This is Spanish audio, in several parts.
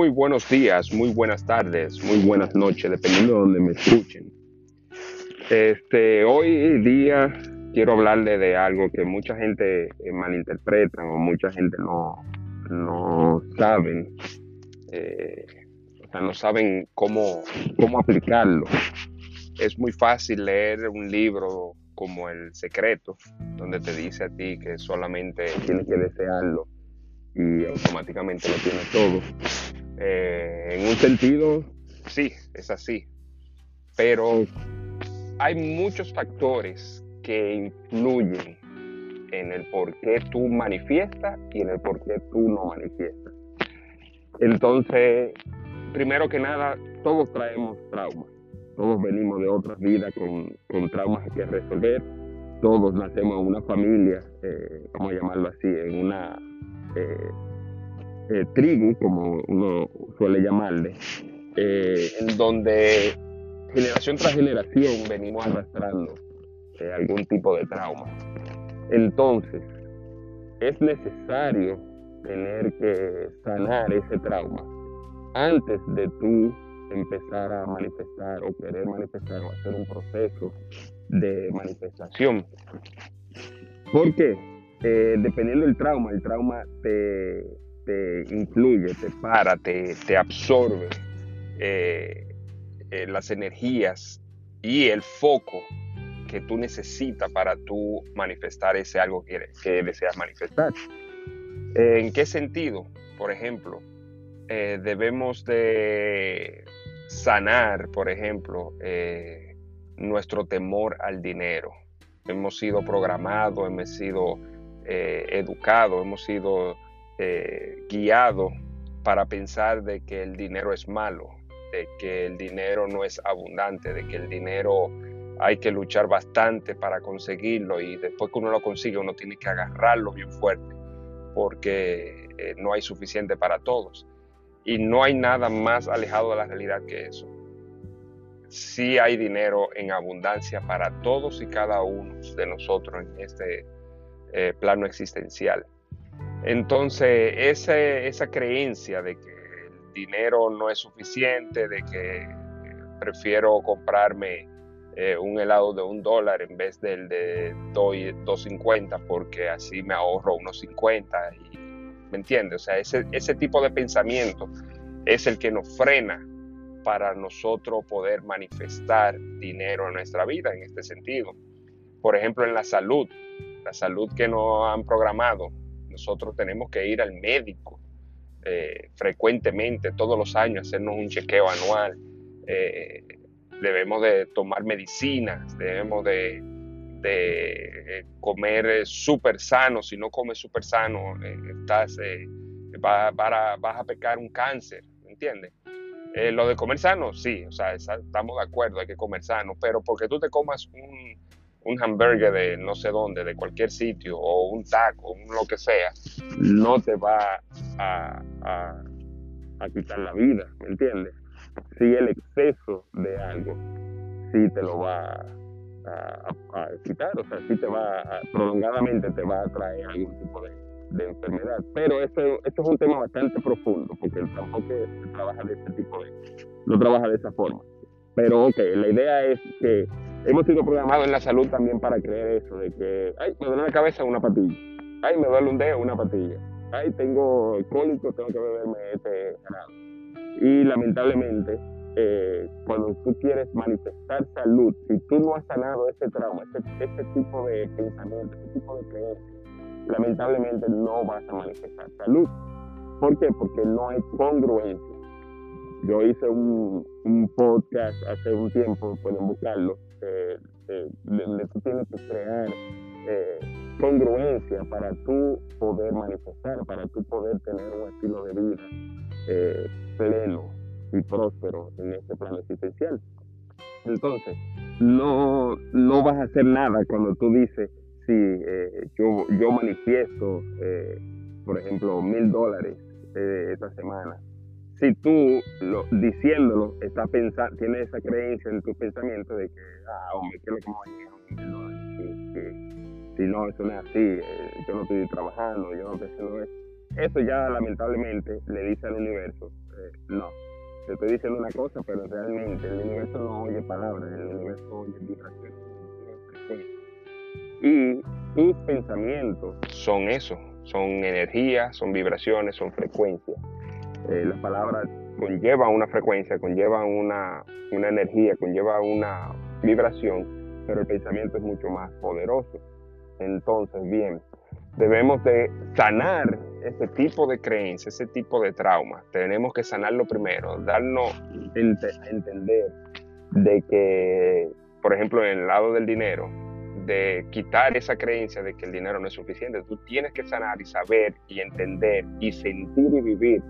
Muy buenos días, muy buenas tardes, muy buenas noches, dependiendo de donde me escuchen. Este, hoy día quiero hablarle de algo que mucha gente eh, malinterpreta o mucha gente no, no saben, eh, o sea, no saben cómo, cómo aplicarlo. Es muy fácil leer un libro como El Secreto, donde te dice a ti que solamente tienes que desearlo y automáticamente lo tienes todo. Eh, en un sentido, sí, es así. Pero hay muchos factores que influyen en el por qué tú manifiestas y en el por qué tú no manifiestas. Entonces, primero que nada, todos traemos traumas. Todos venimos de otras vidas con, con traumas que resolver. Todos nacemos en una familia, eh, vamos a llamarlo así, en una eh, eh, tribu, como uno suele llamarle, eh, en donde generación tras generación venimos arrastrando eh, algún tipo de trauma. Entonces, es necesario tener que sanar ese trauma antes de tú empezar a manifestar o querer manifestar o hacer un proceso de manifestación. ¿Por qué? dependiendo del trauma, el trauma te, incluye, te para, te, te absorbe eh, eh, las energías y el foco que tú necesitas para tú manifestar ese algo que, que deseas manifestar. ¿En qué sentido? Por ejemplo, eh, debemos de sanar, por ejemplo, nuestro temor al dinero. Hemos sido programados, hemos sido educados, hemos sido eh, guiado para pensar de que el dinero es malo, de que el dinero no es abundante, de que el dinero hay que luchar bastante para conseguirlo y después que uno lo consigue uno tiene que agarrarlo bien fuerte porque eh, no hay suficiente para todos. Y no hay nada más alejado de la realidad que eso. Sí hay dinero en abundancia para todos y cada uno de nosotros en este eh, plano existencial. Entonces, esa creencia de que el dinero no es suficiente, de que prefiero comprarme eh, un helado de un dólar en vez del de 2.50 porque así me ahorro unos 50 y, ¿me entiendes? O sea, ese, ese tipo de pensamiento es el que nos frena para nosotros poder manifestar dinero en nuestra vida en este sentido. Por ejemplo, en la salud, la salud que nos han programado nosotros tenemos que ir al médico eh, frecuentemente, todos los años, hacernos un chequeo anual. Eh, debemos de tomar medicinas, debemos de, de comer súper sano. Si no comes súper sano, eh, estás, vas, a pecar un cáncer, ¿entiendes? lo de comer sano, sí, o sea, estamos de acuerdo, hay que comer sano, pero porque tú te comas un, un hamburger de no sé dónde, de cualquier sitio, o un taco, un lo que sea, no te va a, a, quitar la vida, ¿me entiendes? Si el exceso de algo sí te lo va a, quitar, o sea, sí te va a, prolongadamente te va a traer algún tipo de, enfermedad. Pero esto, esto es un tema bastante profundo, porque tampoco se trabaja de ese tipo de, no trabaja de esa forma. Pero ok, la idea es que hemos sido programados en la salud también para creer eso, de que, ay, me duele la cabeza una patilla, ay, me duele un dedo una patilla, ay, tengo cólico, tengo que beberme este jarabe. Y lamentablemente, eh, cuando tú quieres manifestar salud, si tú no has sanado ese trauma, ese, ese tipo de pensamiento, ese tipo de creencia, lamentablemente no vas a manifestar salud. ¿Por qué? Porque no hay congruencia. Yo hice un podcast hace un tiempo, pueden buscarlo, eh, eh, tú tienes que crear eh, congruencia para tú poder manifestar, para tú poder tener un estilo de vida pleno y próspero en este plano existencial. Entonces, no, no vas a hacer nada cuando tú dices, si yo, yo manifiesto, por ejemplo, mil dólares esta semana, si tú lo, diciéndolo estás pensando, tienes esa creencia en tu pensamiento de que, ah, hombre, ¿qué es lo que me va a llegar Si, no, eso no es así, eh, yo no estoy trabajando, yo no estoy haciendo eso. eso ya lamentablemente le dice al universo, eh, no, te estoy diciendo una cosa, pero realmente el universo no oye palabras, el universo oye vibraciones, Y tus pensamientos son eso, son energía, son vibraciones, son frecuencias. Eh, la palabra conlleva una frecuencia, conlleva una, una energía, conlleva una vibración, pero el pensamiento es mucho más poderoso. Entonces, bien, debemos de sanar ese tipo de creencia, ese tipo de trauma. Tenemos que sanarlo primero, darnos a entender de que, por ejemplo, en el lado del dinero, de quitar esa creencia de que el dinero no es suficiente. Tú tienes que sanar y saber y entender y sentir y vivir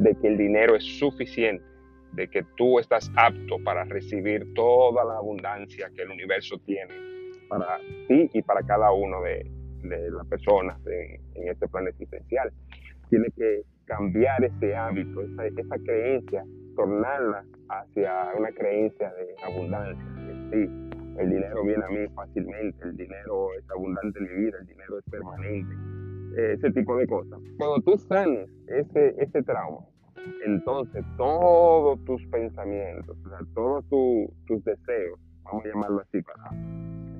de que el dinero es suficiente, de que tú estás apto para recibir toda la abundancia que el universo tiene para ti y para cada uno de, de las personas en este plan existencial. Tiene que cambiar ese hábito, esa, esa creencia, tornarla hacia una creencia de abundancia. Que sí, el dinero viene a mí fácilmente, el dinero es abundante en mi vida, el dinero es permanente, ese tipo de cosas. Cuando tú sanes ese, ese trauma, entonces todos tus pensamientos, o sea, todos tus deseos, vamos a llamarlo así para,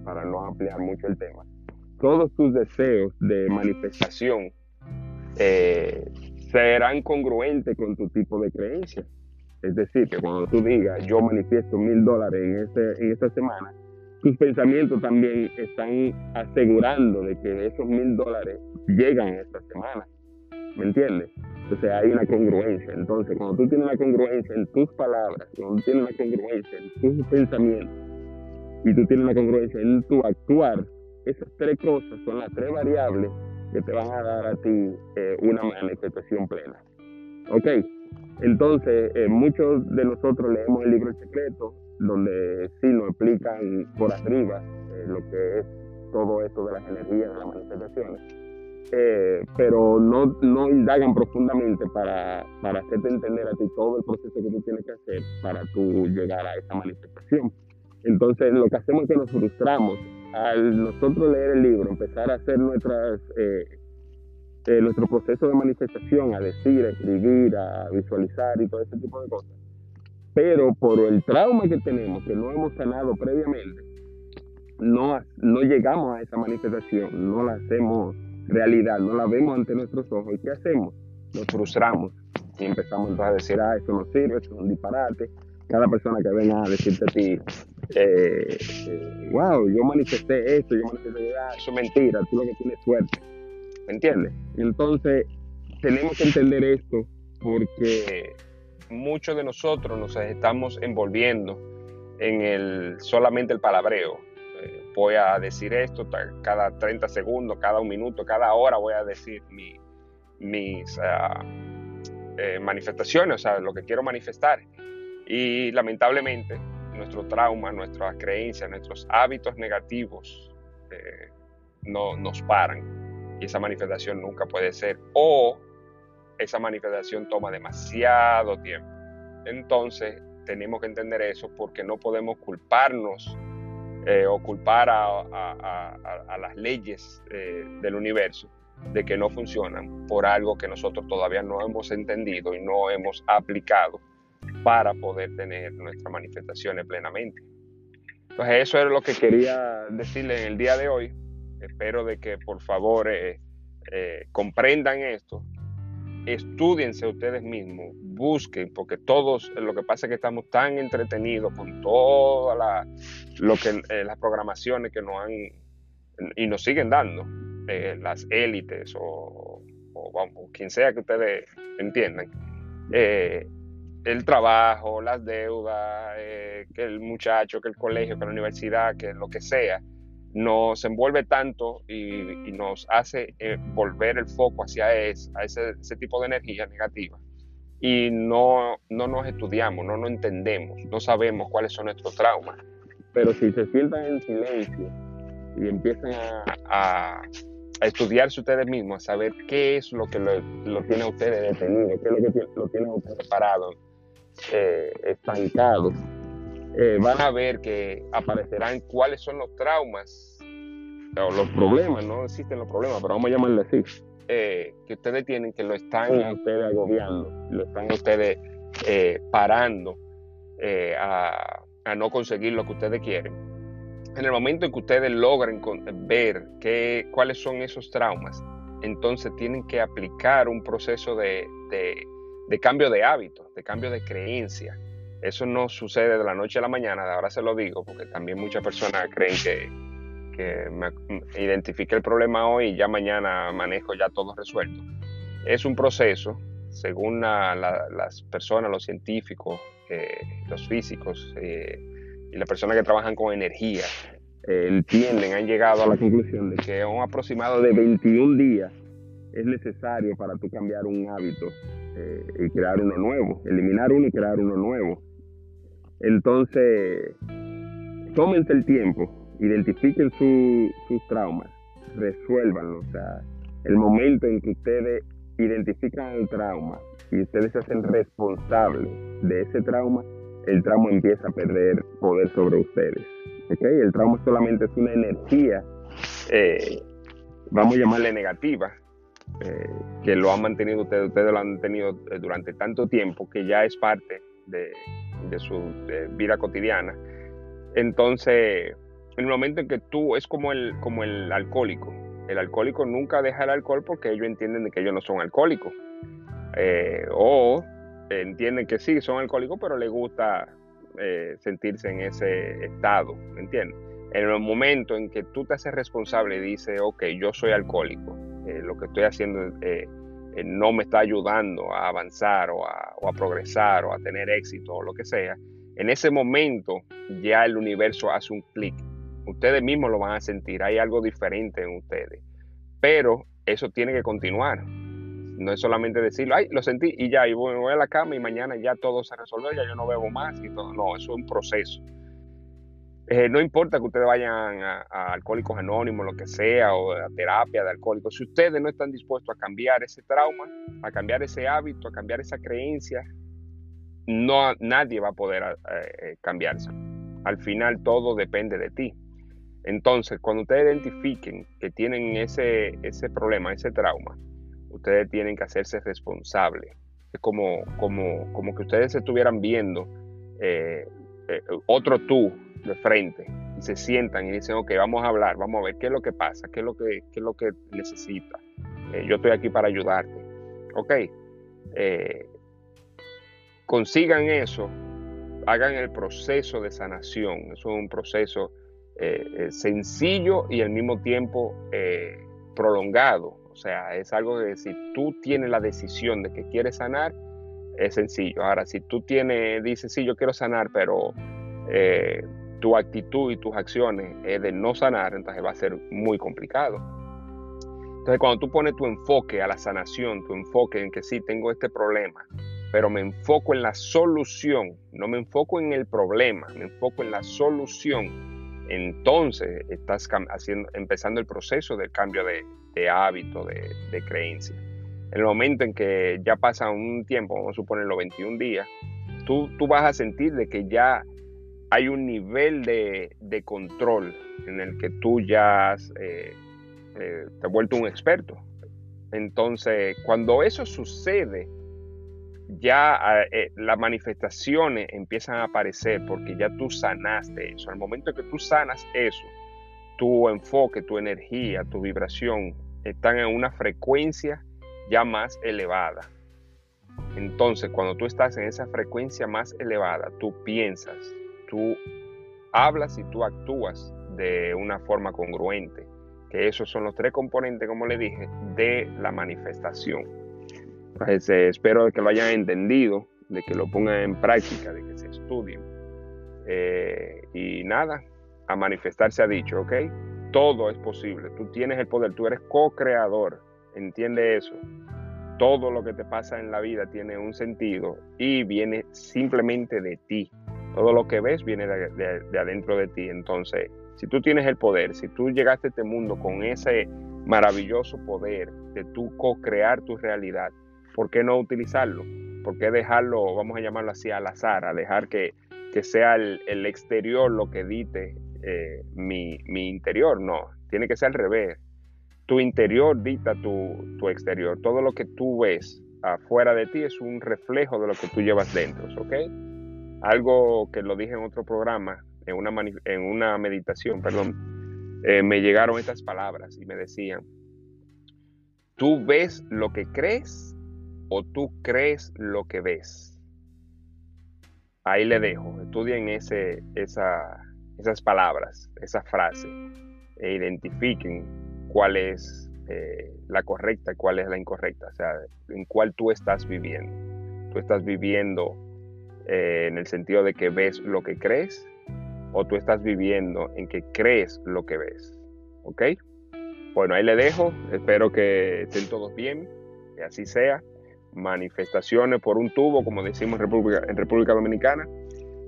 para no ampliar mucho el tema, todos tus deseos de manifestación eh, serán congruentes con tu tipo de creencia. Es decir, que cuando tú digas, yo manifiesto mil dólares en, este, en esta semana, tus pensamientos también están asegurando de que esos mil dólares llegan esta semana. ¿Me entiendes? Entonces hay una congruencia. Entonces, cuando tú tienes una congruencia en tus palabras, cuando tienes una congruencia en tus pensamientos y tú tienes una congruencia en tu actuar, esas tres cosas son las tres variables que te van a dar a ti eh, una manifestación plena. ¿Ok? Entonces, eh, muchos de nosotros leemos el libro Secreto, donde sí nos explican por arriba eh, lo que es todo esto de las energías, de las manifestaciones, pero no, no indagan profundamente para, para hacerte entender a ti todo el proceso que tú tienes que hacer para tú llegar a esa manifestación. Entonces, lo que hacemos es que nos frustramos al nosotros leer el libro, empezar a hacer nuestras, eh, eh, nuestro proceso de manifestación, a decir, a escribir, a visualizar y todo ese tipo de cosas. Pero por el trauma que tenemos, que no hemos sanado previamente, no, no llegamos a esa manifestación, no la hacemos realidad, no la vemos ante nuestros ojos. ¿Y qué hacemos? Nos frustramos y empezamos a decir, ah, eso no sirve, eso es un disparate. Cada persona que venga a decirte a ti, eh, wow, yo manifesté esto, yo manifesté, ah, eso es mentira, tú lo que tienes suerte. ¿Me entiendes? Entonces, tenemos que entender esto porque muchos de nosotros nos estamos envolviendo en el solamente el palabreo. Eh, voy a decir esto cada 30 segundos, cada un minuto, cada hora voy a decir mis ah, eh, manifestaciones, o sea, lo que quiero manifestar. Y lamentablemente nuestro trauma, nuestras creencias, nuestros hábitos negativos eh, no, nos paran y esa manifestación nunca puede ser o esa manifestación toma demasiado tiempo. Entonces tenemos que entender eso porque no podemos culparnos eh, o culpar a, las leyes eh, del universo de que no funcionan por algo que nosotros todavía no hemos entendido y no hemos aplicado para poder tener nuestras manifestaciones plenamente. Entonces eso es lo que quería decirle en el día de hoy. Espero de que por favor eh, comprendan esto, estudiense ustedes mismos, busquen, porque todos, lo que pasa es que estamos tan entretenidos con todas la, lo que, eh, las programaciones que nos han y nos siguen dando, las élites o, o, quien sea que ustedes entiendan el trabajo, las deudas, eh, que el muchacho, que el colegio, que la universidad, que lo que sea, nos envuelve tanto y, nos hace eh, volver el foco hacia ese, tipo de energía negativa. Y no, no nos estudiamos, no nos entendemos, no sabemos cuáles son nuestros traumas. Pero si se sientan en silencio y empiezan a, a estudiarse ustedes mismos, a saber qué es lo que lo, tiene ustedes detenido, qué es lo que lo tiene ustedes parado, eh, estancados, eh, van a ver que aparecerán cuáles son los traumas o los problemas, no existen los problemas, pero vamos a llamarle así, eh, que ustedes tienen que lo están a ustedes agobiando, lo están a ustedes eh, parando eh, a, no conseguir lo que ustedes quieren. En el momento en que ustedes logren ver qué, cuáles son esos traumas, entonces tienen que aplicar un proceso de, de cambio de hábitos, de cambio de creencia. Eso no sucede de la noche a la mañana, de ahora se lo digo, porque también muchas personas creen que, que me identifique el problema hoy y ya mañana manejo ya todo resuelto. Es un proceso, según las personas, los científicos, eh, los físicos eh, y las personas que trabajan con energía, eh, entienden, han llegado a la conclusión de que un aproximado de 21 días es necesario para tú cambiar un hábito y crear uno nuevo, eliminar uno y crear uno nuevo. Entonces, tómense el tiempo, identifiquen sus traumas, resuélvanlo. O sea, el momento en que ustedes identifican el trauma y ustedes se hacen responsables de ese trauma, el trauma empieza a perder poder sobre ustedes. ¿okay? El trauma solamente es una energía, eh, vamos a llamarle negativa, eh, que lo han mantenido ustedes, ustedes lo han tenido eh, durante tanto tiempo que ya es parte de, su vida cotidiana. Entonces, en el momento en que tú es como el, como el alcohólico. El alcohólico nunca deja el alcohol porque ellos entienden de que ellos no son alcohólicos. Eh, o entienden que sí, son alcohólicos, pero les gusta eh, sentirse en ese estado, ¿me entiendes? En el momento en que tú te haces responsable y dices, ok, yo soy alcohólico, eh, lo que estoy haciendo no me está ayudando a avanzar o a, o a progresar o a tener éxito o lo que sea, en ese momento ya el universo hace un clic Ustedes mismos lo van a sentir, hay algo diferente en ustedes. Pero eso tiene que continuar. No es solamente decirlo, ay, lo sentí y ya, y voy, a la cama y mañana ya todo se resolvió, ya yo no bebo más y todo. No, eso es un proceso. Eh, no importa que ustedes vayan a, Alcohólicos Anónimos, lo que sea, o a terapia de alcohólicos, si ustedes no están dispuestos a cambiar ese trauma, a cambiar ese hábito, a cambiar esa creencia, no, nadie va a poder eh, eh, cambiarse. Al final todo depende de ti. Entonces, cuando ustedes identifiquen que tienen ese, ese problema, ese trauma, ustedes tienen que hacerse responsables. Es como, como, como que ustedes estuvieran viendo otro tú de frente y se sientan y dicen, ok, vamos a hablar, vamos a ver qué es lo que pasa, qué es lo que, qué es lo que necesita. Eh, yo estoy aquí para ayudarte. Ok, consigan eso, hagan el proceso de sanación. Eso es un proceso eh, eh, sencillo y al mismo tiempo eh, prolongado. O sea, es algo que si tú tienes la decisión de que quieres sanar, es sencillo. Ahora, si tú tienes, dices, sí, yo quiero sanar, pero tu actitud y tus acciones es de no sanar, entonces va a ser muy complicado. Entonces, cuando tú pones tu enfoque a la sanación, tu enfoque en que sí, tengo este problema, pero me enfoco en la solución, no me enfoco en el problema, me enfoco en la solución entonces estás haciendo, empezando el proceso del cambio de, hábito, de, creencia. En el momento en que ya pasa un tiempo, vamos a suponer los 21 días, tú, tú vas a sentir de que ya hay un nivel de, control en el que tú ya eh, eh, te has vuelto un experto. Entonces, cuando eso sucede, ya eh, las manifestaciones empiezan a aparecer porque ya tú sanaste eso. Al momento que tú sanas eso, tu enfoque, tu energía, tu vibración están en una frecuencia ya más elevada. Entonces, cuando tú estás en esa frecuencia más elevada, tú piensas, tú hablas y tú actúas de una forma congruente. Que esos son los tres componentes, como le dije, de la manifestación. Eh, espero que lo hayan entendido, de que lo pongan en práctica, de que se estudien. Eh, y nada, a manifestar se ha dicho, ¿ok? Todo es posible. Tú tienes el poder, tú eres co-creador. Entiende eso. Todo lo que te pasa en la vida tiene un sentido y viene simplemente de ti. Todo lo que ves viene de, adentro de ti. Entonces, si tú tienes el poder, si tú llegaste a este mundo con ese maravilloso poder de tú co-crear tu realidad, ¿por qué no utilizarlo? ¿Por qué dejarlo, vamos a llamarlo así, al azar, a dejar que, sea el, exterior lo que edite eh, mi, interior? No, tiene que ser al revés. tu interior dicta tu, tu, exterior. Todo lo que tú ves afuera de ti es un reflejo de lo que tú llevas dentro, ¿ok? Algo que lo dije en otro programa, en una, en una meditación, perdón, eh, me llegaron estas palabras y me decían, ¿tú ves lo que crees o tú crees lo que ves? Ahí le dejo, estudien ese, esa, esas palabras, esa frase, e identifiquen cuál es eh, la correcta y cuál es la incorrecta, o sea, en cuál tú estás viviendo. Tú estás viviendo eh, en el sentido de que ves lo que crees o tú estás viviendo en que crees lo que ves. ¿Ok? Bueno, ahí le dejo. Espero que estén todos bien, que así sea. Manifestaciones por un tubo, como decimos en República, Dominicana.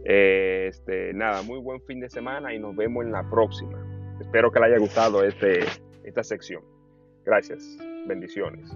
Eh, este, nada, muy buen fin de semana y nos vemos en la próxima. Espero que le haya gustado este, esta sección. Gracias. Bendiciones.